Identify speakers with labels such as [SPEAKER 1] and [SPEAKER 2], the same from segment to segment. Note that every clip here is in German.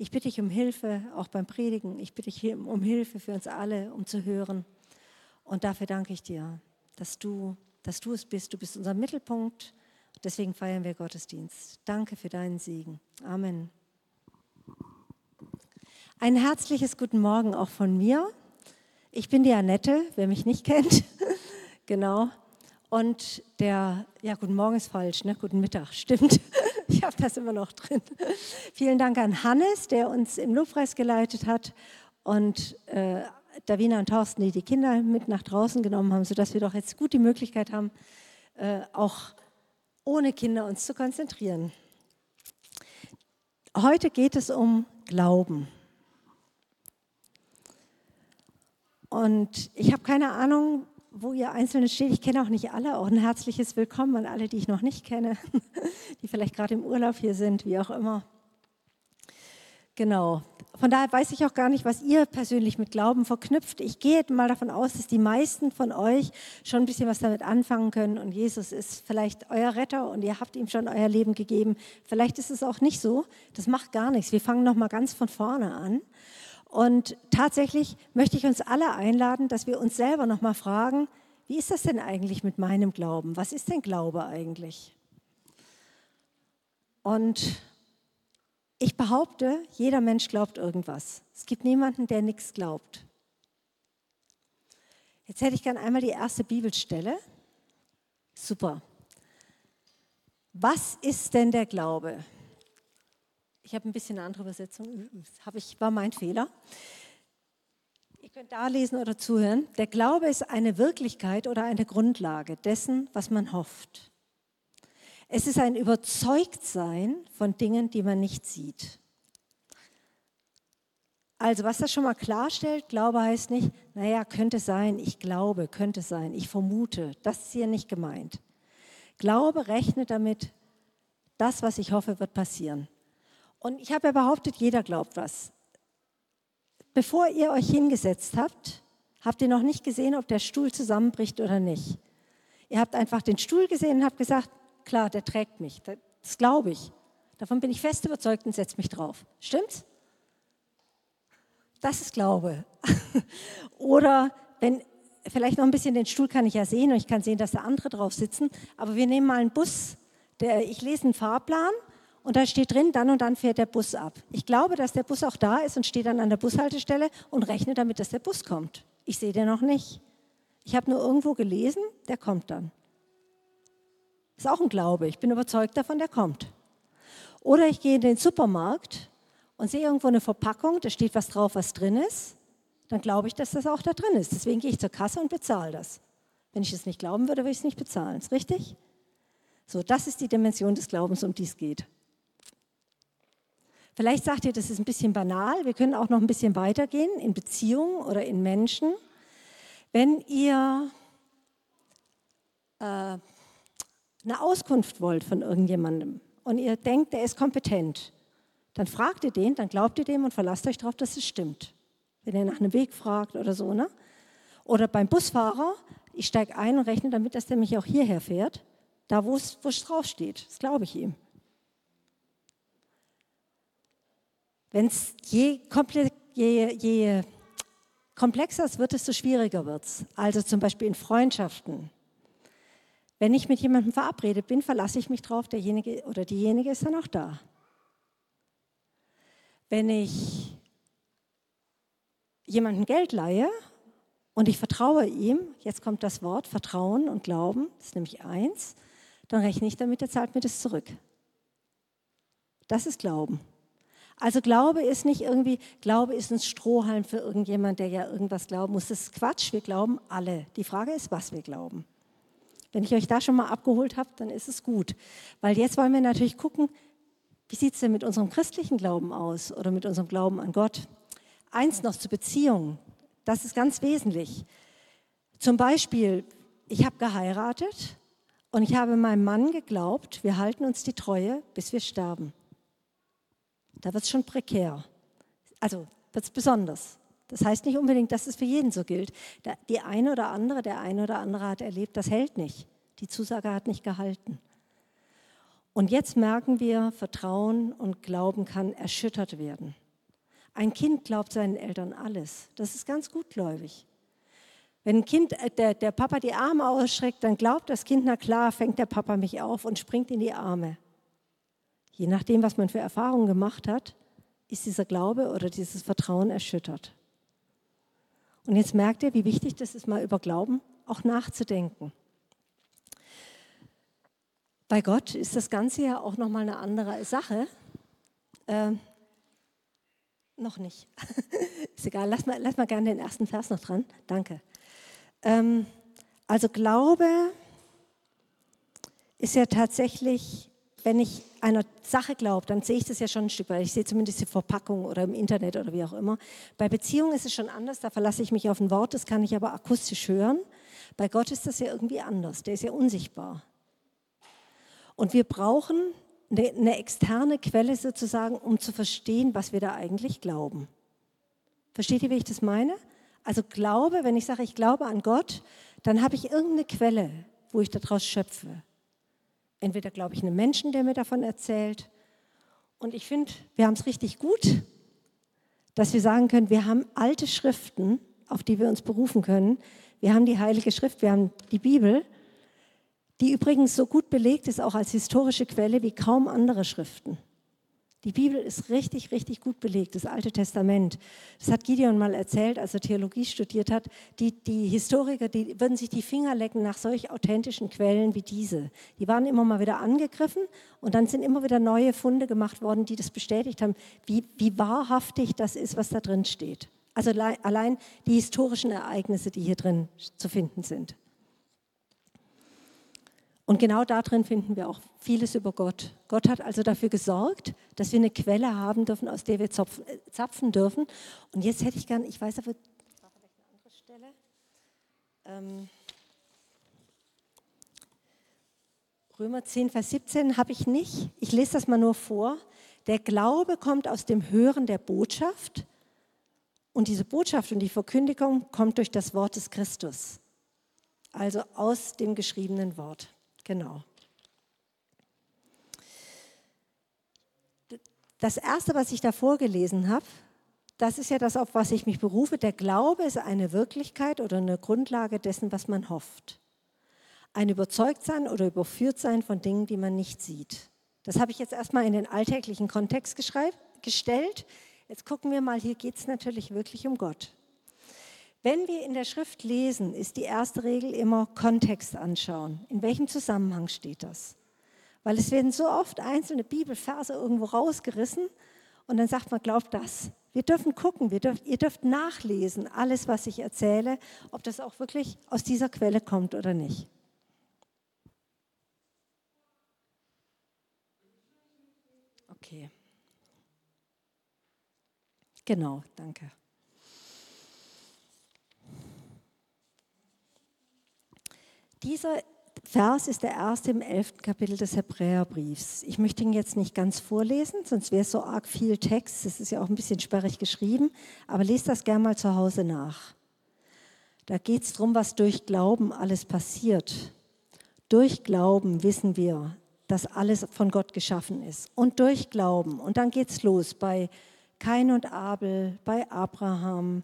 [SPEAKER 1] Ich bitte dich um Hilfe, auch beim Predigen. Ich bitte dich um Hilfe für uns alle, um zu hören. Und dafür danke ich dir, dass du, dass du es bist. Du bist unser Mittelpunkt. Deswegen feiern wir Gottesdienst. Danke für deinen Segen. Amen. Ein herzliches Guten Morgen auch von mir. Ich bin die Annette, wer mich nicht kennt. genau. Und der, ja, guten Morgen ist falsch, ne? Guten Mittag, stimmt. Ich habe das immer noch drin. Vielen Dank an Hannes, der uns im Lobpreis geleitet hat und äh, Davina und Thorsten, die die Kinder mit nach draußen genommen haben, sodass wir doch jetzt gut die Möglichkeit haben, äh, auch ohne Kinder uns zu konzentrieren. Heute geht es um Glauben. Und ich habe keine Ahnung, wo ihr Einzelne steht. Ich kenne auch nicht alle. Auch ein herzliches Willkommen an alle, die ich noch nicht kenne, die vielleicht gerade im Urlaub hier sind, wie auch immer. Genau. Von daher weiß ich auch gar nicht, was ihr persönlich mit Glauben verknüpft. Ich gehe mal davon aus, dass die meisten von euch schon ein bisschen was damit anfangen können und Jesus ist vielleicht euer Retter und ihr habt ihm schon euer Leben gegeben. Vielleicht ist es auch nicht so. Das macht gar nichts. Wir fangen noch mal ganz von vorne an. Und tatsächlich möchte ich uns alle einladen, dass wir uns selber noch mal fragen, wie ist das denn eigentlich mit meinem Glauben? Was ist denn Glaube eigentlich? Und ich behaupte, jeder Mensch glaubt irgendwas. Es gibt niemanden, der nichts glaubt. Jetzt hätte ich gerne einmal die erste Bibelstelle. Super. Was ist denn der Glaube? Ich habe ein bisschen eine andere Übersetzung. Das ich, war mein Fehler. Ihr könnt da lesen oder zuhören. Der Glaube ist eine Wirklichkeit oder eine Grundlage dessen, was man hofft. Es ist ein Überzeugtsein von Dingen, die man nicht sieht. Also was das schon mal klarstellt, Glaube heißt nicht, naja, könnte sein, ich glaube, könnte sein, ich vermute. Das ist hier nicht gemeint. Glaube rechnet damit, das, was ich hoffe, wird passieren. Und ich habe ja behauptet, jeder glaubt was. Bevor ihr euch hingesetzt habt, habt ihr noch nicht gesehen, ob der Stuhl zusammenbricht oder nicht. Ihr habt einfach den Stuhl gesehen und habt gesagt, klar, der trägt mich. Das glaube ich. Davon bin ich fest überzeugt und setze mich drauf. Stimmt's? Das ist Glaube. oder wenn, vielleicht noch ein bisschen den Stuhl kann ich ja sehen und ich kann sehen, dass da andere drauf sitzen, aber wir nehmen mal einen Bus, der, ich lese einen Fahrplan und da steht drin, dann und dann fährt der Bus ab. Ich glaube, dass der Bus auch da ist und steht dann an der Bushaltestelle und rechne damit, dass der Bus kommt. Ich sehe den noch nicht. Ich habe nur irgendwo gelesen, der kommt dann. Ist auch ein Glaube. Ich bin überzeugt davon, der kommt. Oder ich gehe in den Supermarkt und sehe irgendwo eine Verpackung, da steht was drauf, was drin ist. Dann glaube ich, dass das auch da drin ist. Deswegen gehe ich zur Kasse und bezahle das. Wenn ich es nicht glauben würde, würde ich es nicht bezahlen. Ist richtig? So, das ist die Dimension des Glaubens, um die es geht. Vielleicht sagt ihr, das ist ein bisschen banal. Wir können auch noch ein bisschen weitergehen in Beziehungen oder in Menschen. Wenn ihr äh, eine Auskunft wollt von irgendjemandem und ihr denkt, der ist kompetent, dann fragt ihr den, dann glaubt ihr dem und verlasst euch darauf, dass es stimmt. Wenn ihr nach einem Weg fragt oder so. Ne? Oder beim Busfahrer, ich steige ein und rechne damit, dass der mich auch hierher fährt, da wo es draufsteht. Das glaube ich ihm. Wenn es je, je, je komplexer es wird, desto schwieriger wird es. Also zum Beispiel in Freundschaften. Wenn ich mit jemandem verabredet bin, verlasse ich mich drauf, derjenige oder diejenige ist dann auch da. Wenn ich jemandem Geld leihe und ich vertraue ihm, jetzt kommt das Wort Vertrauen und Glauben, das ist nämlich eins, dann rechne ich damit, er zahlt mir das zurück. Das ist Glauben. Also Glaube ist nicht irgendwie, Glaube ist ein Strohhalm für irgendjemand, der ja irgendwas glauben muss. Das ist Quatsch, wir glauben alle. Die Frage ist, was wir glauben. Wenn ich euch da schon mal abgeholt habe, dann ist es gut. Weil jetzt wollen wir natürlich gucken, wie sieht es denn mit unserem christlichen Glauben aus oder mit unserem Glauben an Gott? Eins noch zur Beziehung, das ist ganz wesentlich. Zum Beispiel, ich habe geheiratet und ich habe meinem Mann geglaubt, wir halten uns die Treue, bis wir sterben. Da wird es schon prekär. Also wird es besonders. Das heißt nicht unbedingt, dass es für jeden so gilt. Die eine oder andere, der eine oder andere hat erlebt, das hält nicht. Die Zusage hat nicht gehalten. Und jetzt merken wir, Vertrauen und Glauben kann erschüttert werden. Ein Kind glaubt seinen Eltern alles. Das ist ganz gutgläubig. Wenn ein Kind, äh, der, der Papa die Arme ausstreckt, dann glaubt das Kind, na klar, fängt der Papa mich auf und springt in die Arme. Je nachdem, was man für Erfahrungen gemacht hat, ist dieser Glaube oder dieses Vertrauen erschüttert. Und jetzt merkt ihr, wie wichtig das ist, mal über Glauben auch nachzudenken. Bei Gott ist das Ganze ja auch nochmal eine andere Sache. Äh, noch nicht. ist egal, lass mal, lass mal gerne den ersten Vers noch dran. Danke. Ähm, also Glaube ist ja tatsächlich wenn ich einer Sache glaube, dann sehe ich das ja schon ein Stück weit. Ich sehe zumindest die Verpackung oder im Internet oder wie auch immer. Bei Beziehungen ist es schon anders, da verlasse ich mich auf ein Wort, das kann ich aber akustisch hören. Bei Gott ist das ja irgendwie anders, der ist ja unsichtbar. Und wir brauchen eine, eine externe Quelle sozusagen, um zu verstehen, was wir da eigentlich glauben. Versteht ihr, wie ich das meine? Also Glaube, wenn ich sage, ich glaube an Gott, dann habe ich irgendeine Quelle, wo ich daraus schöpfe. Entweder glaube ich einem Menschen, der mir davon erzählt. Und ich finde, wir haben es richtig gut, dass wir sagen können, wir haben alte Schriften, auf die wir uns berufen können. Wir haben die Heilige Schrift, wir haben die Bibel, die übrigens so gut belegt ist, auch als historische Quelle wie kaum andere Schriften. Die Bibel ist richtig, richtig gut belegt, das Alte Testament. Das hat Gideon mal erzählt, als er Theologie studiert hat. Die, die Historiker, die würden sich die Finger lecken nach solch authentischen Quellen wie diese. Die waren immer mal wieder angegriffen und dann sind immer wieder neue Funde gemacht worden, die das bestätigt haben, wie, wie wahrhaftig das ist, was da drin steht. Also allein die historischen Ereignisse, die hier drin zu finden sind. Und genau darin finden wir auch vieles über Gott. Gott hat also dafür gesorgt, dass wir eine Quelle haben dürfen, aus der wir äh, zapfen dürfen. Und jetzt hätte ich gern, ich weiß aber, andere Stelle. Ähm, Römer 10, Vers 17 habe ich nicht. Ich lese das mal nur vor. Der Glaube kommt aus dem Hören der Botschaft. Und diese Botschaft und die Verkündigung kommt durch das Wort des Christus. Also aus dem geschriebenen Wort. Genau. Das Erste, was ich da vorgelesen habe, das ist ja das, auf was ich mich berufe. Der Glaube ist eine Wirklichkeit oder eine Grundlage dessen, was man hofft. Ein Überzeugtsein oder Überführtsein von Dingen, die man nicht sieht. Das habe ich jetzt erstmal in den alltäglichen Kontext gestellt. Jetzt gucken wir mal, hier geht es natürlich wirklich um Gott. Wenn wir in der Schrift lesen, ist die erste Regel immer Kontext anschauen. In welchem Zusammenhang steht das? Weil es werden so oft einzelne Bibelverse irgendwo rausgerissen und dann sagt man, glaubt das. Wir dürfen gucken, wir dürft, ihr dürft nachlesen, alles, was ich erzähle, ob das auch wirklich aus dieser Quelle kommt oder nicht. Okay. Genau, danke. Dieser Vers ist der erste im elften Kapitel des Hebräerbriefs. Ich möchte ihn jetzt nicht ganz vorlesen, sonst wäre es so arg viel Text. Es ist ja auch ein bisschen sperrig geschrieben, aber lest das gerne mal zu Hause nach. Da geht es darum, was durch Glauben alles passiert. Durch Glauben wissen wir, dass alles von Gott geschaffen ist. Und durch Glauben. Und dann geht es los bei Kain und Abel, bei Abraham,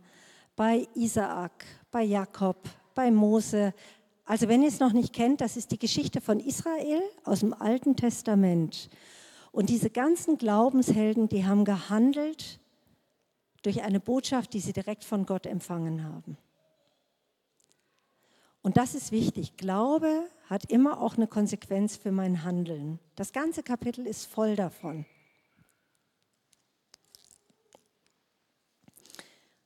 [SPEAKER 1] bei Isaak, bei Jakob, bei Mose, also wenn ihr es noch nicht kennt, das ist die Geschichte von Israel aus dem Alten Testament. Und diese ganzen Glaubenshelden, die haben gehandelt durch eine Botschaft, die sie direkt von Gott empfangen haben. Und das ist wichtig. Glaube hat immer auch eine Konsequenz für mein Handeln. Das ganze Kapitel ist voll davon.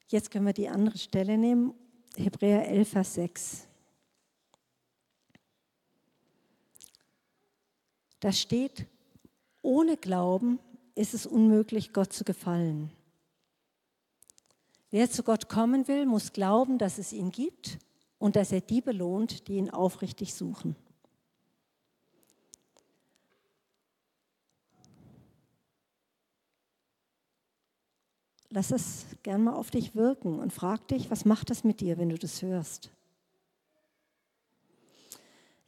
[SPEAKER 1] Jetzt können wir die andere Stelle nehmen, Hebräer 11, Vers 6. Da steht, ohne Glauben ist es unmöglich, Gott zu gefallen. Wer zu Gott kommen will, muss glauben, dass es ihn gibt und dass er die belohnt, die ihn aufrichtig suchen. Lass es gern mal auf dich wirken und frag dich, was macht das mit dir, wenn du das hörst?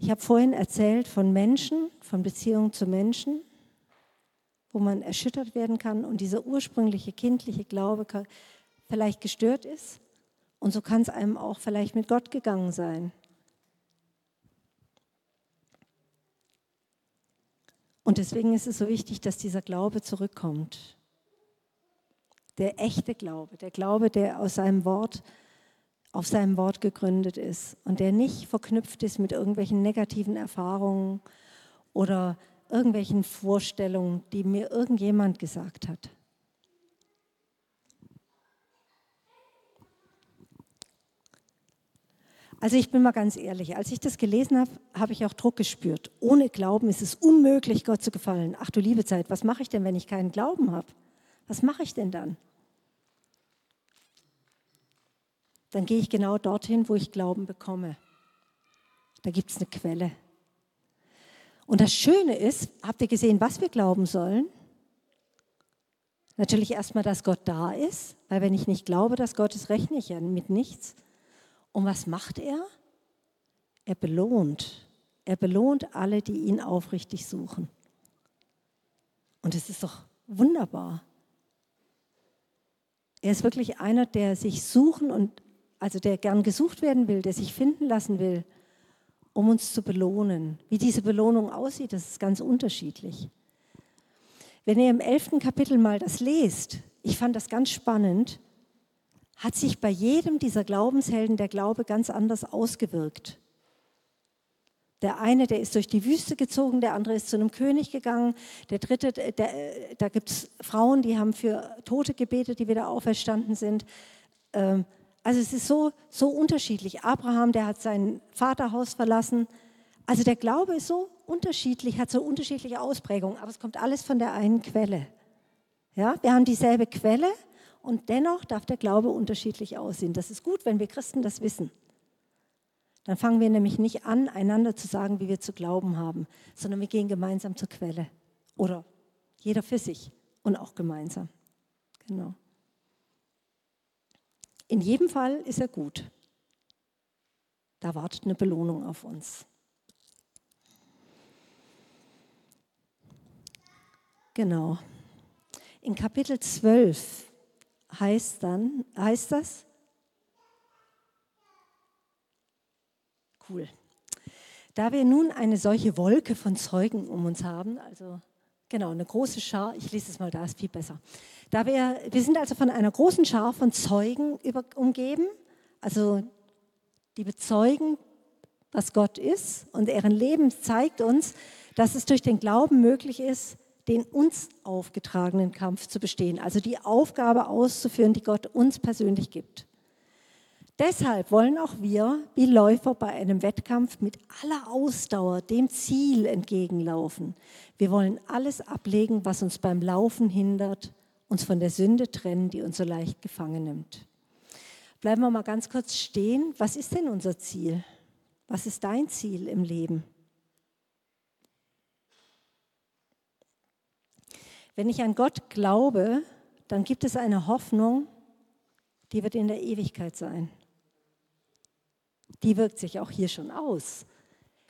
[SPEAKER 1] Ich habe vorhin erzählt von Menschen, von Beziehungen zu Menschen, wo man erschüttert werden kann und dieser ursprüngliche kindliche Glaube vielleicht gestört ist. Und so kann es einem auch vielleicht mit Gott gegangen sein. Und deswegen ist es so wichtig, dass dieser Glaube zurückkommt. Der echte Glaube, der Glaube, der aus seinem Wort, auf seinem Wort gegründet ist und der nicht verknüpft ist mit irgendwelchen negativen Erfahrungen oder irgendwelchen Vorstellungen, die mir irgendjemand gesagt hat. Also ich bin mal ganz ehrlich, als ich das gelesen habe, habe ich auch Druck gespürt. Ohne Glauben ist es unmöglich, Gott zu gefallen. Ach du liebe Zeit, was mache ich denn, wenn ich keinen Glauben habe? Was mache ich denn dann? Dann gehe ich genau dorthin, wo ich Glauben bekomme. Da gibt es eine Quelle. Und das Schöne ist, habt ihr gesehen, was wir glauben sollen? Natürlich erstmal, dass Gott da ist, weil wenn ich nicht glaube, dass Gott ist, rechne ich ja mit nichts. Und was macht er? Er belohnt. Er belohnt alle, die ihn aufrichtig suchen. Und es ist doch wunderbar. Er ist wirklich einer, der sich suchen und also der gern gesucht werden will, der sich finden lassen will, um uns zu belohnen. Wie diese Belohnung aussieht, das ist ganz unterschiedlich. Wenn ihr im elften Kapitel mal das lest, ich fand das ganz spannend, hat sich bei jedem dieser Glaubenshelden der Glaube ganz anders ausgewirkt. Der eine, der ist durch die Wüste gezogen, der andere ist zu einem König gegangen, der dritte, der, da gibt es Frauen, die haben für Tote gebetet, die wieder auferstanden sind. Ähm, also es ist so, so unterschiedlich. Abraham, der hat sein Vaterhaus verlassen. Also der Glaube ist so unterschiedlich, hat so unterschiedliche Ausprägungen, aber es kommt alles von der einen Quelle. Ja, wir haben dieselbe Quelle, und dennoch darf der Glaube unterschiedlich aussehen. Das ist gut, wenn wir Christen das wissen. Dann fangen wir nämlich nicht an, einander zu sagen, wie wir zu glauben haben, sondern wir gehen gemeinsam zur Quelle. Oder jeder für sich und auch gemeinsam. Genau. In jedem Fall ist er gut. Da wartet eine Belohnung auf uns. Genau. In Kapitel 12 heißt dann, heißt das? Cool. Da wir nun eine solche Wolke von Zeugen um uns haben, also genau, eine große Schar, ich lese es mal da, ist viel besser. Da wir, wir sind also von einer großen Schar von Zeugen über, umgeben, also die bezeugen, was Gott ist und deren Leben zeigt uns, dass es durch den Glauben möglich ist, den uns aufgetragenen Kampf zu bestehen, also die Aufgabe auszuführen, die Gott uns persönlich gibt. Deshalb wollen auch wir, wie Läufer bei einem Wettkampf, mit aller Ausdauer dem Ziel entgegenlaufen. Wir wollen alles ablegen, was uns beim Laufen hindert, uns von der Sünde trennen, die uns so leicht gefangen nimmt. Bleiben wir mal ganz kurz stehen. Was ist denn unser Ziel? Was ist dein Ziel im Leben? Wenn ich an Gott glaube, dann gibt es eine Hoffnung, die wird in der Ewigkeit sein. Die wirkt sich auch hier schon aus.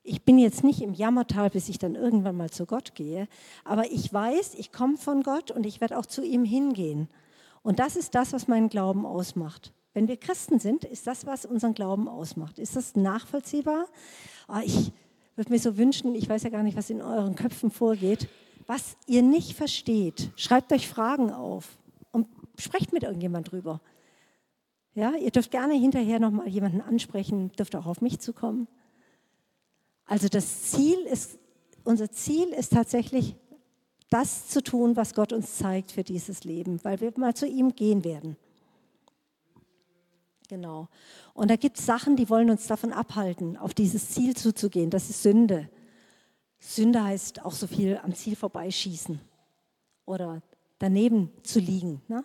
[SPEAKER 1] Ich bin jetzt nicht im Jammertal, bis ich dann irgendwann mal zu Gott gehe, aber ich weiß, ich komme von Gott und ich werde auch zu ihm hingehen. Und das ist das, was meinen Glauben ausmacht. Wenn wir Christen sind, ist das, was unseren Glauben ausmacht. Ist das nachvollziehbar? Oh, ich würde mir so wünschen, ich weiß ja gar nicht, was in euren Köpfen vorgeht, was ihr nicht versteht, schreibt euch Fragen auf und sprecht mit irgendjemand drüber. Ja, ihr dürft gerne hinterher nochmal jemanden ansprechen, dürft auch auf mich zukommen. Also das Ziel ist, unser Ziel ist tatsächlich, das zu tun, was Gott uns zeigt für dieses Leben, weil wir mal zu ihm gehen werden. Genau. Und da gibt es Sachen, die wollen uns davon abhalten, auf dieses Ziel zuzugehen. Das ist Sünde. Sünde heißt auch so viel am Ziel vorbeischießen oder daneben zu liegen. Ne?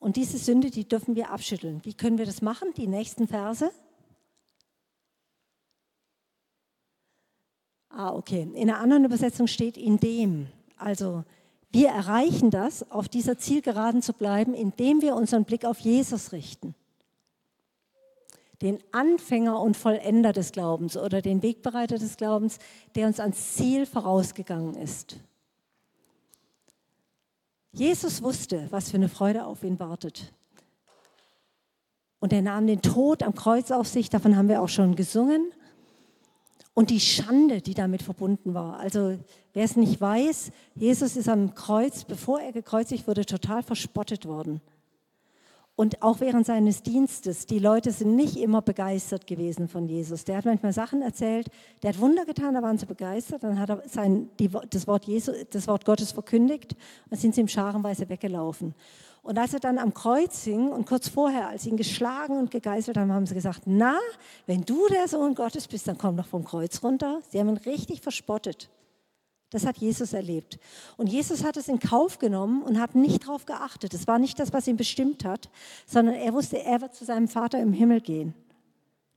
[SPEAKER 1] Und diese Sünde, die dürfen wir abschütteln. Wie können wir das machen? Die nächsten Verse. Ah, okay. In einer anderen Übersetzung steht in dem. Also wir erreichen das, auf dieser Zielgeraden zu bleiben, indem wir unseren Blick auf Jesus richten den Anfänger und Vollender des Glaubens oder den Wegbereiter des Glaubens, der uns ans Ziel vorausgegangen ist. Jesus wusste, was für eine Freude auf ihn wartet. Und er nahm den Tod am Kreuz auf sich, davon haben wir auch schon gesungen. Und die Schande, die damit verbunden war. Also wer es nicht weiß, Jesus ist am Kreuz, bevor er gekreuzigt wurde, total verspottet worden. Und auch während seines Dienstes, die Leute sind nicht immer begeistert gewesen von Jesus. Der hat manchmal Sachen erzählt, der hat Wunder getan, da waren sie begeistert, dann hat er sein, die, das, Wort Jesu, das Wort Gottes verkündigt und sind sie ihm scharenweise weggelaufen. Und als er dann am Kreuz hing und kurz vorher, als sie ihn geschlagen und gegeißelt haben, haben sie gesagt, na, wenn du der Sohn Gottes bist, dann komm doch vom Kreuz runter. Sie haben ihn richtig verspottet. Das hat Jesus erlebt. Und Jesus hat es in Kauf genommen und hat nicht darauf geachtet. Es war nicht das, was ihn bestimmt hat, sondern er wusste, er wird zu seinem Vater im Himmel gehen.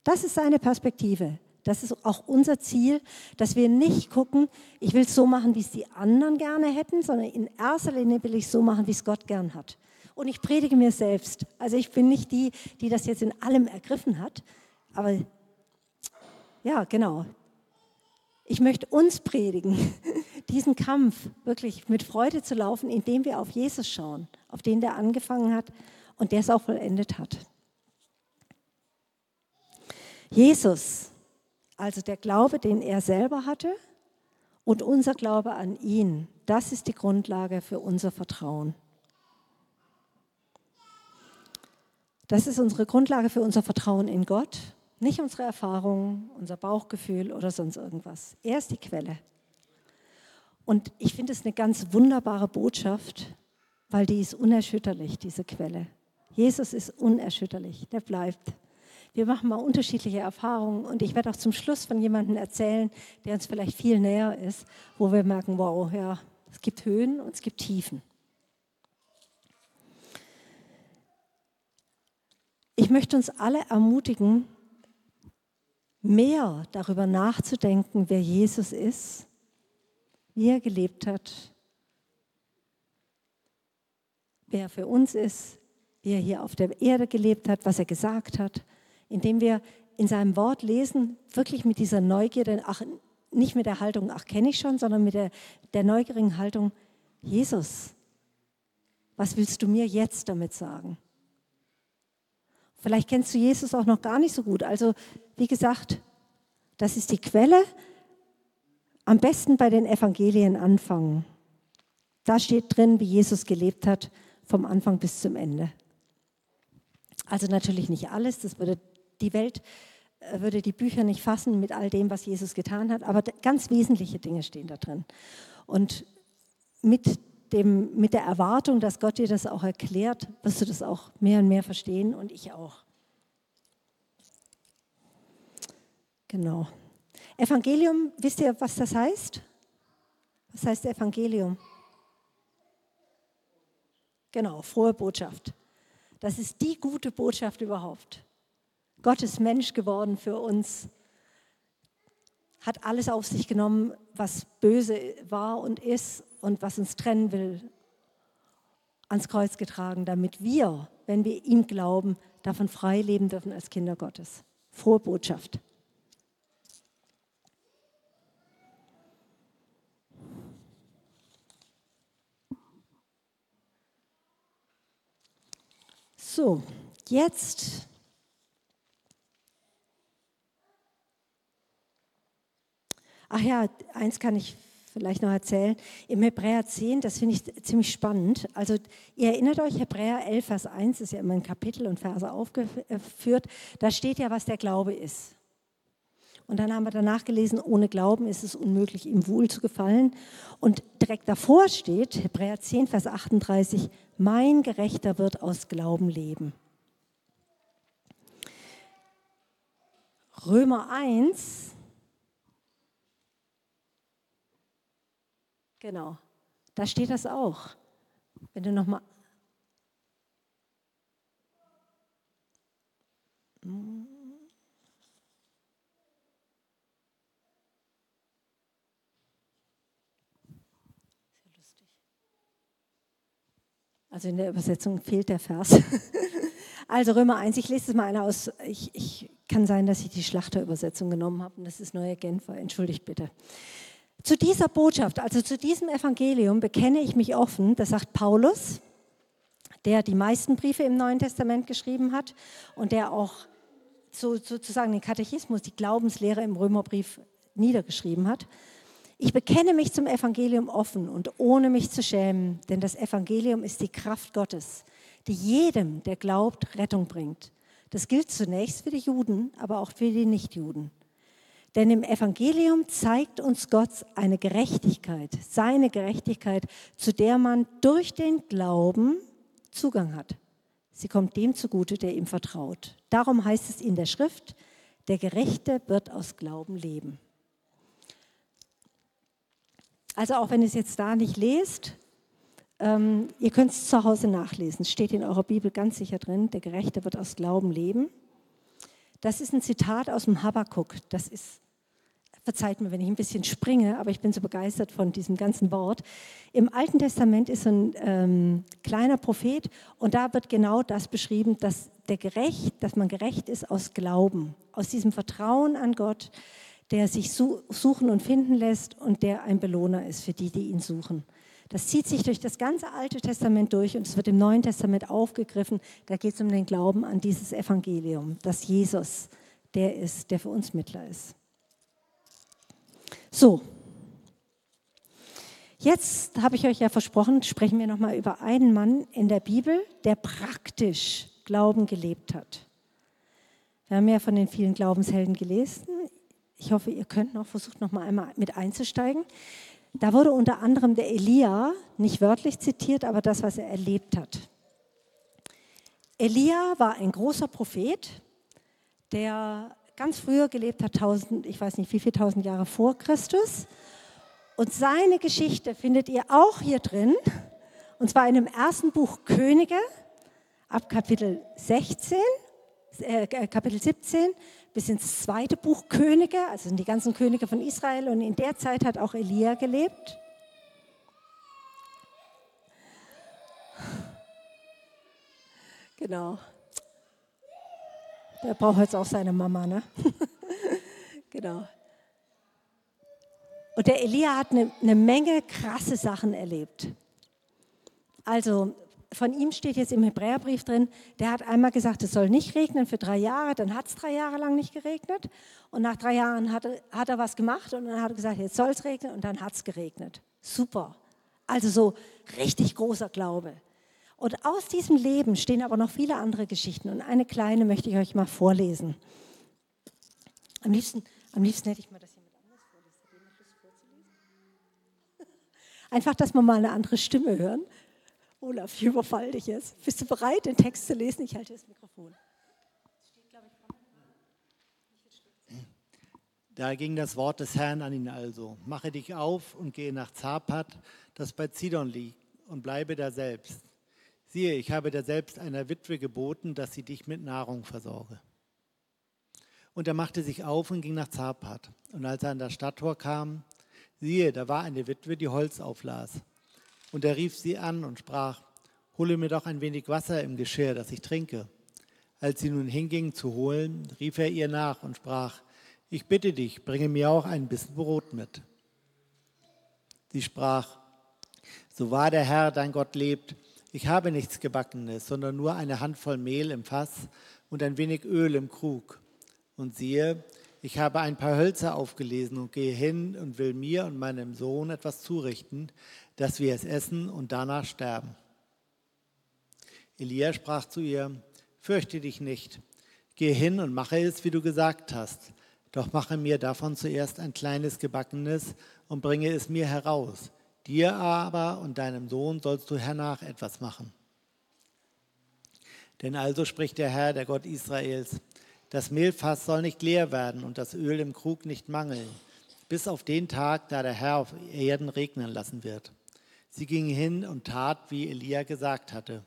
[SPEAKER 1] Das ist seine Perspektive. Das ist auch unser Ziel, dass wir nicht gucken, ich will es so machen, wie es die anderen gerne hätten, sondern in erster Linie will ich es so machen, wie es Gott gern hat. Und ich predige mir selbst. Also ich bin nicht die, die das jetzt in allem ergriffen hat, aber ja, genau. Ich möchte uns predigen, diesen Kampf wirklich mit Freude zu laufen, indem wir auf Jesus schauen, auf den, der angefangen hat und der es auch vollendet hat. Jesus, also der Glaube, den er selber hatte und unser Glaube an ihn, das ist die Grundlage für unser Vertrauen. Das ist unsere Grundlage für unser Vertrauen in Gott nicht unsere Erfahrungen, unser Bauchgefühl oder sonst irgendwas. Er ist die Quelle. Und ich finde es eine ganz wunderbare Botschaft, weil die ist unerschütterlich, diese Quelle. Jesus ist unerschütterlich, der bleibt. Wir machen mal unterschiedliche Erfahrungen und ich werde auch zum Schluss von jemandem erzählen, der uns vielleicht viel näher ist, wo wir merken, wow, ja, es gibt Höhen und es gibt Tiefen. Ich möchte uns alle ermutigen, mehr darüber nachzudenken, wer Jesus ist, wie er gelebt hat, wer er für uns ist, wie er hier auf der Erde gelebt hat, was er gesagt hat, indem wir in seinem Wort lesen, wirklich mit dieser Neugierde, ach, nicht mit der Haltung, ach, kenne ich schon, sondern mit der, der neugierigen Haltung, Jesus, was willst du mir jetzt damit sagen? Vielleicht kennst du Jesus auch noch gar nicht so gut. Also wie gesagt, das ist die Quelle. Am besten bei den Evangelien anfangen. Da steht drin, wie Jesus gelebt hat, vom Anfang bis zum Ende. Also natürlich nicht alles, das würde die Welt äh, würde die Bücher nicht fassen mit all dem, was Jesus getan hat, aber ganz wesentliche Dinge stehen da drin. Und mit, dem, mit der Erwartung, dass Gott dir das auch erklärt, wirst du das auch mehr und mehr verstehen und ich auch. Genau. Evangelium, wisst ihr, was das heißt? Was heißt Evangelium? Genau, frohe Botschaft. Das ist die gute Botschaft überhaupt. Gott ist Mensch geworden für uns, hat alles auf sich genommen, was böse war und ist und was uns trennen will, ans Kreuz getragen, damit wir, wenn wir ihm glauben, davon frei leben dürfen als Kinder Gottes. Frohe Botschaft. So, jetzt Ach ja, eins kann ich vielleicht noch erzählen. Im Hebräer 10, das finde ich ziemlich spannend. Also ihr erinnert euch, Hebräer 11, Vers 1 ist ja immer ein Kapitel und Verse aufgeführt. Da steht ja, was der Glaube ist. Und dann haben wir danach gelesen, ohne Glauben ist es unmöglich, ihm wohl zu gefallen. Und direkt davor steht, Hebräer 10, Vers 38, mein Gerechter wird aus Glauben leben. Römer 1, genau, da steht das auch. Wenn du nochmal. Hm. Also in der Übersetzung fehlt der Vers. Also Römer 1, ich lese es mal einer aus. Ich, ich kann sein, dass ich die Schlachterübersetzung genommen habe und das ist neue Genfer. Entschuldigt bitte. Zu dieser Botschaft, also zu diesem Evangelium bekenne ich mich offen, das sagt Paulus, der die meisten Briefe im Neuen Testament geschrieben hat und der auch so, sozusagen den Katechismus, die Glaubenslehre im Römerbrief niedergeschrieben hat. Ich bekenne mich zum Evangelium offen und ohne mich zu schämen, denn das Evangelium ist die Kraft Gottes, die jedem, der glaubt, Rettung bringt. Das gilt zunächst für die Juden, aber auch für die Nichtjuden. Denn im Evangelium zeigt uns Gott eine Gerechtigkeit, seine Gerechtigkeit, zu der man durch den Glauben Zugang hat. Sie kommt dem zugute, der ihm vertraut. Darum heißt es in der Schrift, der Gerechte wird aus Glauben leben. Also auch wenn ihr es jetzt da nicht lest, ähm, ihr könnt es zu Hause nachlesen. Es steht in eurer Bibel ganz sicher drin, der Gerechte wird aus Glauben leben. Das ist ein Zitat aus dem Habakkuk. Das ist Verzeiht mir, wenn ich ein bisschen springe, aber ich bin so begeistert von diesem ganzen Wort. Im Alten Testament ist ein ähm, kleiner Prophet und da wird genau das beschrieben, dass, der gerecht, dass man gerecht ist aus Glauben, aus diesem Vertrauen an Gott, der sich suchen und finden lässt und der ein Belohner ist für die, die ihn suchen. Das zieht sich durch das ganze Alte Testament durch und es wird im Neuen Testament aufgegriffen. Da geht es um den Glauben an dieses Evangelium, dass Jesus der ist, der für uns Mittler ist. So, jetzt habe ich euch ja versprochen, sprechen wir nochmal über einen Mann in der Bibel, der praktisch Glauben gelebt hat. Wir haben ja von den vielen Glaubenshelden gelesen. Ich hoffe, ihr könnt noch versucht, noch mal einmal mit einzusteigen. Da wurde unter anderem der Elia, nicht wörtlich zitiert, aber das, was er erlebt hat. Elia war ein großer Prophet, der ganz früher gelebt hat, tausend, ich weiß nicht wie viele tausend Jahre vor Christus. Und seine Geschichte findet ihr auch hier drin, und zwar in dem ersten Buch Könige, ab Kapitel 16, äh, Kapitel 17 bis ins zweite Buch Könige, also sind die ganzen Könige von Israel. Und in der Zeit hat auch Elia gelebt. Genau. Der braucht jetzt auch seine Mama, ne? genau. Und der Elia hat eine, eine Menge krasse Sachen erlebt. Also von ihm steht jetzt im Hebräerbrief drin, der hat einmal gesagt, es soll nicht regnen für drei Jahre, dann hat es drei Jahre lang nicht geregnet. Und nach drei Jahren hat, hat er was gemacht und dann hat er gesagt, jetzt soll es regnen und dann hat es geregnet. Super. Also so richtig großer Glaube. Und aus diesem Leben stehen aber noch viele andere Geschichten. Und eine kleine möchte ich euch mal vorlesen. Am liebsten, am liebsten hätte ich mal das jemand anders vorlesen. Einfach, dass wir mal eine andere Stimme hören. Olaf, ich überfall dich jetzt. Bist du bereit, den Text zu lesen? Ich halte das Mikrofon.
[SPEAKER 2] Da ging das Wort des Herrn an ihn also. Mache dich auf und gehe nach Zapat, das bei Zidon liegt, und bleibe da selbst. Siehe, ich habe dir selbst einer Witwe geboten, dass sie dich mit Nahrung versorge. Und er machte sich auf und ging nach Zapat. Und als er an das Stadttor kam, siehe, da war eine Witwe, die Holz auflas. Und er rief sie an und sprach, hole mir doch ein wenig Wasser im Geschirr, das ich trinke. Als sie nun hinging zu holen, rief er ihr nach und sprach, ich bitte dich, bringe mir auch ein bisschen Brot mit. Sie sprach, so wahr der Herr, dein Gott lebt, ich habe nichts Gebackenes, sondern nur eine Handvoll Mehl im Fass und ein wenig Öl im Krug. Und siehe, ich habe ein paar Hölzer aufgelesen und gehe hin und will mir und meinem Sohn etwas zurichten, dass wir es essen und danach sterben. Elia sprach zu ihr, fürchte dich nicht, geh hin und mache es, wie du gesagt hast, doch mache mir davon zuerst ein kleines Gebackenes und bringe es mir heraus Dir aber und deinem Sohn sollst du hernach etwas machen. Denn also spricht der Herr, der Gott Israels, das Mehlfass soll nicht leer werden und das Öl im Krug nicht mangeln, bis auf den Tag, da der Herr auf Erden regnen lassen wird. Sie ging hin und tat, wie Elia gesagt hatte.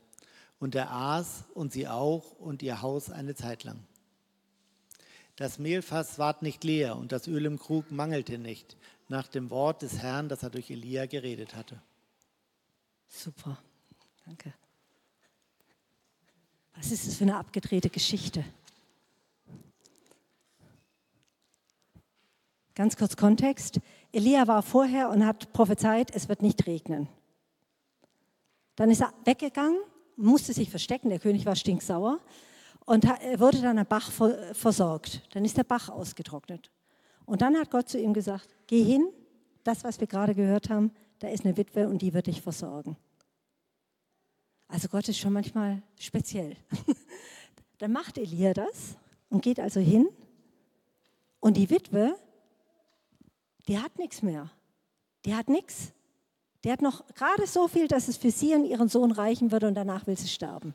[SPEAKER 2] Und er aß und sie auch und ihr Haus eine Zeit lang. Das Mehlfass ward nicht leer und das Öl im Krug mangelte nicht, nach dem Wort des Herrn, das er durch Elia geredet hatte.
[SPEAKER 1] Super, danke. Was ist das für eine abgedrehte Geschichte? Ganz kurz Kontext. Elia war vorher und hat prophezeit, es wird nicht regnen. Dann ist er weggegangen, musste sich verstecken, der König war stinksauer und wurde dann am Bach versorgt. Dann ist der Bach ausgetrocknet. Und dann hat Gott zu ihm gesagt, geh hin, das, was wir gerade gehört haben, da ist eine Witwe und die wird dich versorgen. Also Gott ist schon manchmal speziell. Dann macht Elia das und geht also hin und die Witwe, die hat nichts mehr. Die hat nichts. Die hat noch gerade so viel, dass es für sie und ihren Sohn reichen würde und danach will sie sterben.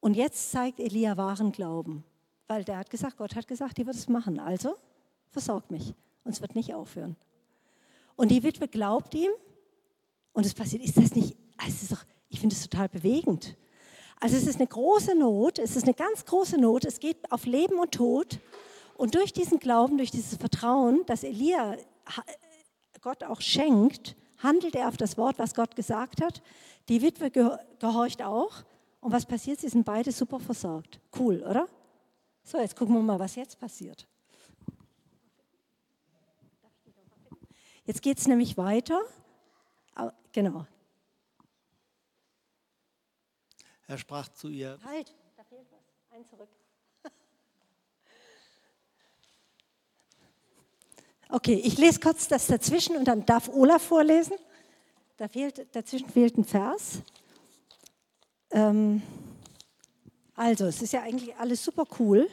[SPEAKER 1] Und jetzt zeigt Elia wahren Glauben, weil der hat gesagt, Gott hat gesagt, die wird es machen. Also versorgt mich und es wird nicht aufhören. Und die Witwe glaubt ihm und es passiert. Ist das nicht, also ist doch, ich finde es total bewegend. Also es ist eine große Not, es ist eine ganz große Not, es geht auf Leben und Tod. Und durch diesen Glauben, durch dieses Vertrauen, das Elia Gott auch schenkt, handelt er auf das Wort, was Gott gesagt hat. Die Witwe gehorcht auch. Und was passiert? Sie sind beide super versorgt. Cool, oder? So, jetzt gucken wir mal, was jetzt passiert. Jetzt geht es nämlich weiter. Genau.
[SPEAKER 2] Er sprach zu ihr.
[SPEAKER 1] Halt, da fehlt was. Ein zurück. Okay, ich lese kurz das dazwischen und dann darf Olaf vorlesen. Da fehlt, dazwischen fehlt ein Vers. Ähm, also, es ist ja eigentlich alles super cool.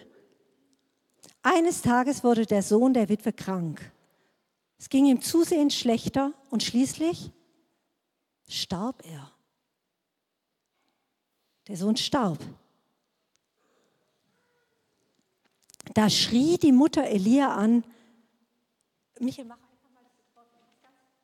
[SPEAKER 1] Eines Tages wurde der Sohn der Witwe krank. Es ging ihm zusehends schlechter und schließlich starb er. Der Sohn starb. Da schrie die Mutter Elia an, Michael, mach einfach mal das Wort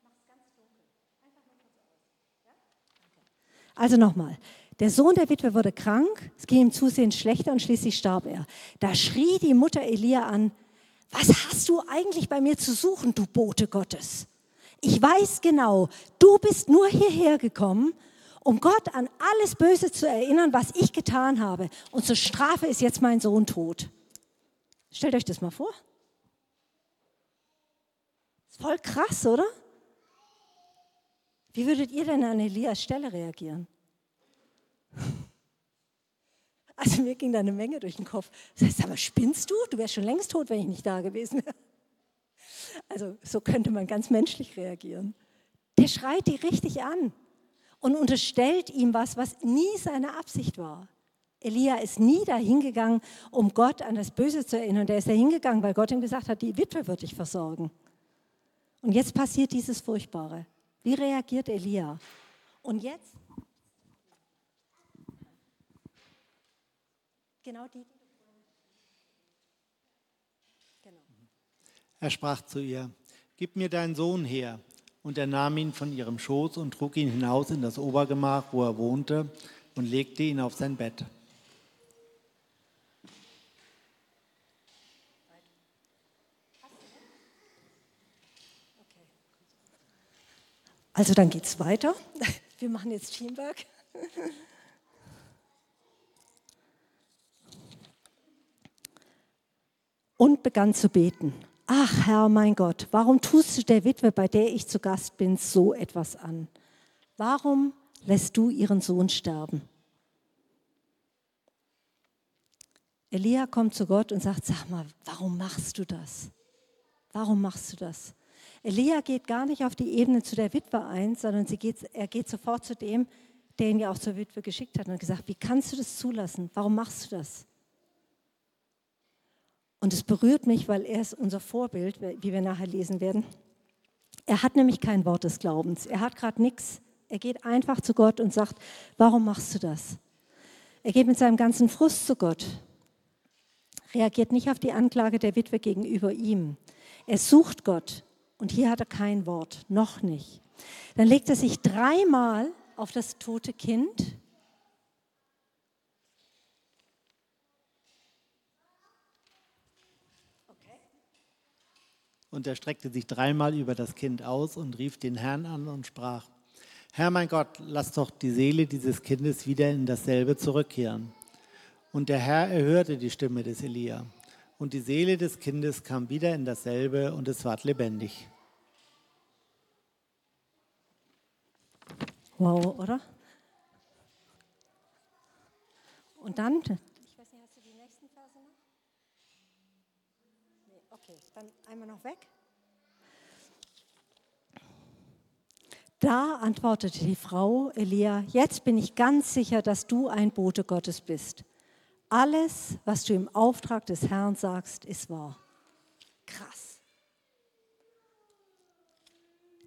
[SPEAKER 1] mach ganz dunkel. Einfach nur kurz aus. Also nochmal. Der Sohn der Witwe wurde krank, es ging ihm zusehends schlechter und schließlich starb er. Da schrie die Mutter Elia an, was hast du eigentlich bei mir zu suchen, du Bote Gottes? Ich weiß genau, du bist nur hierher gekommen, um Gott an alles Böse zu erinnern, was ich getan habe. Und zur Strafe ist jetzt mein Sohn tot. Stellt euch das mal vor. Ist voll krass, oder? Wie würdet ihr denn an Elias Stelle reagieren? Also mir ging da eine Menge durch den Kopf. Das heißt, aber spinnst du? Du wärst schon längst tot, wenn ich nicht da gewesen wäre. Also so könnte man ganz menschlich reagieren. Der schreit die richtig an und unterstellt ihm was, was nie seine Absicht war. Elia ist nie dahin gegangen, um Gott an das Böse zu erinnern. Der ist dahin gegangen, weil Gott ihm gesagt hat, die Witwe wird dich versorgen. Und jetzt passiert dieses Furchtbare. Wie reagiert Elia? Und jetzt? Genau die.
[SPEAKER 2] Genau. Er sprach zu ihr, gib mir deinen Sohn her. Und er nahm ihn von ihrem Schoß und trug ihn hinaus in das Obergemach, wo er wohnte, und legte ihn auf sein Bett.
[SPEAKER 1] Also dann geht es weiter. Wir machen jetzt Teamwork. Und begann zu beten. Ach Herr, mein Gott, warum tust du der Witwe, bei der ich zu Gast bin, so etwas an? Warum lässt du ihren Sohn sterben? Elia kommt zu Gott und sagt, sag mal, warum machst du das? Warum machst du das? Elia geht gar nicht auf die Ebene zu der Witwe ein, sondern geht, er geht sofort zu dem, der ihn ja auch zur Witwe geschickt hat und gesagt, wie kannst du das zulassen? Warum machst du das? Und es berührt mich, weil er ist unser Vorbild, wie wir nachher lesen werden. Er hat nämlich kein Wort des Glaubens. Er hat gerade nichts. Er geht einfach zu Gott und sagt, warum machst du das? Er geht mit seinem ganzen Frust zu Gott, reagiert nicht auf die Anklage der Witwe gegenüber ihm. Er sucht Gott und hier hat er kein Wort, noch nicht. Dann legt er sich dreimal auf das tote Kind
[SPEAKER 2] Und er streckte sich dreimal über das Kind aus und rief den Herrn an und sprach, Herr mein Gott, lass doch die Seele dieses Kindes wieder in dasselbe zurückkehren. Und der Herr erhörte die Stimme des Elia. Und die Seele des Kindes kam wieder in dasselbe und es ward lebendig.
[SPEAKER 1] Wow, oder? Und dann, ich weiß nicht, hast du die nächsten Verse noch? Nee, okay, dann einmal noch weg. Da antwortete die Frau Elia, jetzt bin ich ganz sicher, dass du ein Bote Gottes bist. Alles, was du im Auftrag des Herrn sagst, ist wahr. Krass.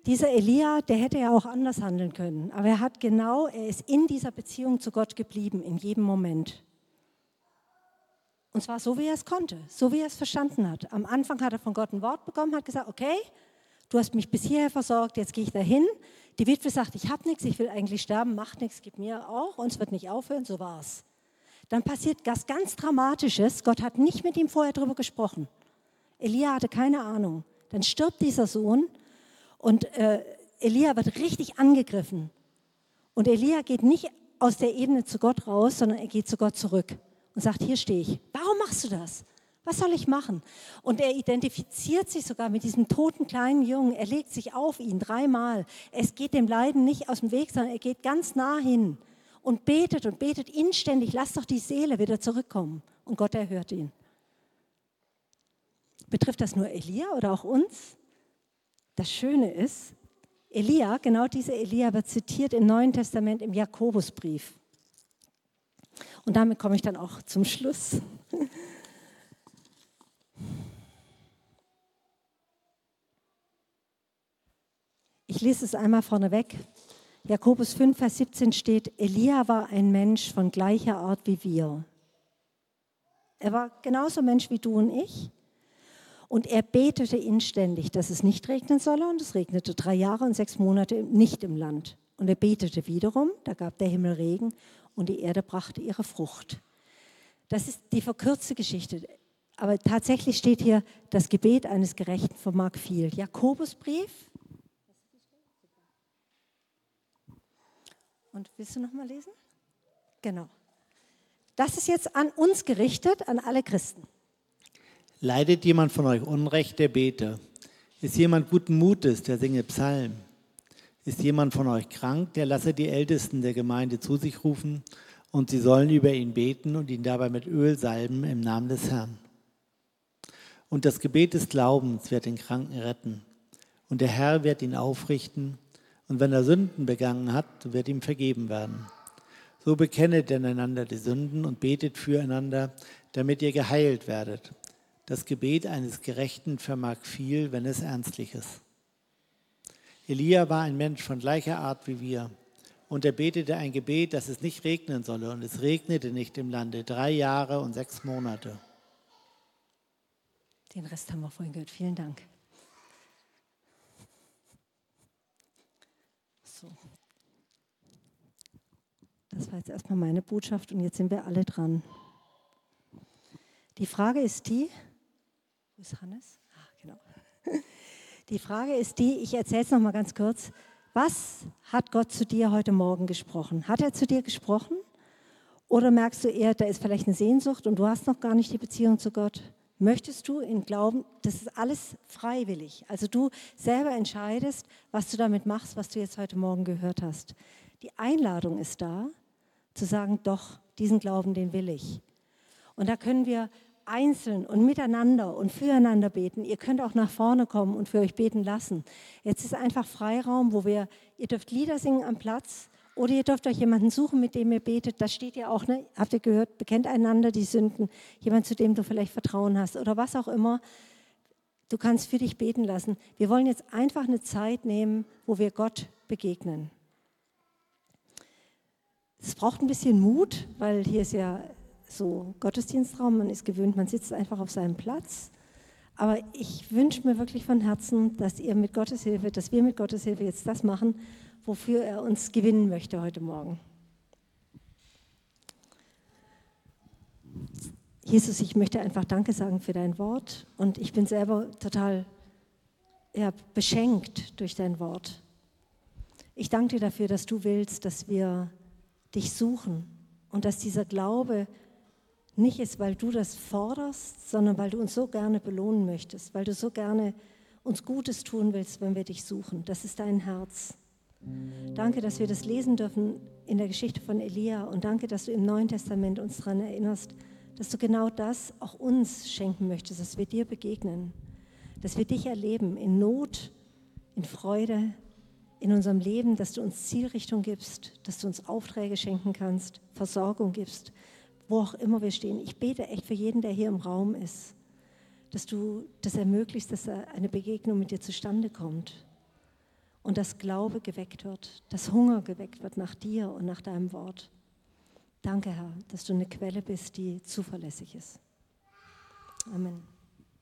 [SPEAKER 1] Dieser Elia, der hätte ja auch anders handeln können, aber er hat genau, er ist in dieser Beziehung zu Gott geblieben, in jedem Moment. Und zwar so, wie er es konnte, so wie er es verstanden hat. Am Anfang hat er von Gott ein Wort bekommen, hat gesagt, okay, du hast mich bis hierher versorgt, jetzt gehe ich dahin. Die Witwe sagt, ich habe nichts, ich will eigentlich sterben, macht nichts, gib mir auch und es wird nicht aufhören, so war es. Dann passiert was ganz Dramatisches, Gott hat nicht mit ihm vorher darüber gesprochen. Elia hatte keine Ahnung. Dann stirbt dieser Sohn und äh, Elia wird richtig angegriffen. Und Elia geht nicht aus der Ebene zu Gott raus, sondern er geht zu Gott zurück und sagt, hier stehe ich. Warum machst du das? Was soll ich machen? Und er identifiziert sich sogar mit diesem toten kleinen Jungen. Er legt sich auf ihn dreimal. Es geht dem Leiden nicht aus dem Weg, sondern er geht ganz nah hin und betet und betet inständig. Lass doch die Seele wieder zurückkommen. Und Gott erhört ihn. Betrifft das nur Elia oder auch uns? Das Schöne ist, Elia, genau dieser Elia wird zitiert im Neuen Testament im Jakobusbrief. Und damit komme ich dann auch zum Schluss. Ich lese es einmal vorneweg. Jakobus 5, Vers 17 steht, Elia war ein Mensch von gleicher Art wie wir. Er war genauso Mensch wie du und ich. Und er betete inständig, dass es nicht regnen solle. Und es regnete drei Jahre und sechs Monate nicht im Land. Und er betete wiederum, da gab der Himmel Regen und die Erde brachte ihre Frucht. Das ist die verkürzte Geschichte. Aber tatsächlich steht hier, das Gebet eines Gerechten vermag viel. Jakobusbrief, Und willst du noch mal lesen? Genau. Das ist jetzt an uns gerichtet, an alle Christen.
[SPEAKER 2] Leidet jemand von euch Unrecht, der bete? Ist jemand guten Mutes, der singe Psalm? Ist jemand von euch krank, der lasse die Ältesten der Gemeinde zu sich rufen und sie sollen über ihn beten und ihn dabei mit Öl salben im Namen des Herrn. Und das Gebet des Glaubens wird den Kranken retten und der Herr wird ihn aufrichten und wenn er Sünden begangen hat, wird ihm vergeben werden. So bekennet denn einander die Sünden und betet füreinander, damit ihr geheilt werdet. Das Gebet eines Gerechten vermag viel, wenn es ernstlich ist. Elia war ein Mensch von gleicher Art wie wir. Und er betete ein Gebet, dass es nicht regnen solle. Und es regnete nicht im Lande drei Jahre und sechs Monate.
[SPEAKER 1] Den Rest haben wir vorhin gehört. Vielen Dank. So. Das war jetzt erstmal meine Botschaft und jetzt sind wir alle dran. Die Frage ist die, wo ist Hannes? Die Frage ist die, ich erzähle es nochmal ganz kurz. Was hat Gott zu dir heute Morgen gesprochen? Hat er zu dir gesprochen? Oder merkst du eher, da ist vielleicht eine Sehnsucht und du hast noch gar nicht die Beziehung zu Gott? Möchtest du in Glauben, das ist alles freiwillig. Also du selber entscheidest, was du damit machst, was du jetzt heute Morgen gehört hast. Die Einladung ist da, zu sagen, doch, diesen Glauben, den will ich. Und da können wir einzeln und miteinander und füreinander beten. Ihr könnt auch nach vorne kommen und für euch beten lassen. Jetzt ist einfach Freiraum, wo wir, ihr dürft Lieder singen am Platz oder ihr dürft euch jemanden suchen, mit dem ihr betet. Das steht ja auch, ne? habt ihr gehört, bekennt einander die Sünden. Jemand, zu dem du vielleicht Vertrauen hast oder was auch immer. Du kannst für dich beten lassen. Wir wollen jetzt einfach eine Zeit nehmen, wo wir Gott begegnen. Es braucht ein bisschen Mut, weil hier ist ja so Gottesdienstraum, man ist gewöhnt, man sitzt einfach auf seinem Platz. Aber ich wünsche mir wirklich von Herzen, dass ihr mit Gottes Hilfe, dass wir mit Gottes Hilfe jetzt das machen, wofür er uns gewinnen möchte heute Morgen. Jesus, ich möchte einfach Danke sagen für dein Wort und ich bin selber total ja, beschenkt durch dein Wort. Ich danke dir dafür, dass du willst, dass wir dich suchen und dass dieser Glaube nicht ist, weil du das forderst, sondern weil du uns so gerne belohnen möchtest, weil du so gerne uns Gutes tun willst, wenn wir dich suchen. Das ist dein Herz. Danke, dass wir das lesen dürfen in der Geschichte von Elia und danke, dass du im Neuen Testament uns daran erinnerst, dass du genau das auch uns schenken möchtest, dass wir dir begegnen, dass wir dich erleben in Not, in Freude, in unserem Leben, dass du uns Zielrichtung gibst, dass du uns Aufträge schenken kannst, Versorgung gibst, wo auch immer wir stehen. Ich bete echt für jeden, der hier im Raum ist, dass du das ermöglicht, dass eine Begegnung mit dir zustande kommt und dass Glaube geweckt wird, dass Hunger geweckt wird nach dir und nach deinem Wort. Danke, Herr, dass du eine Quelle bist, die zuverlässig ist. Amen.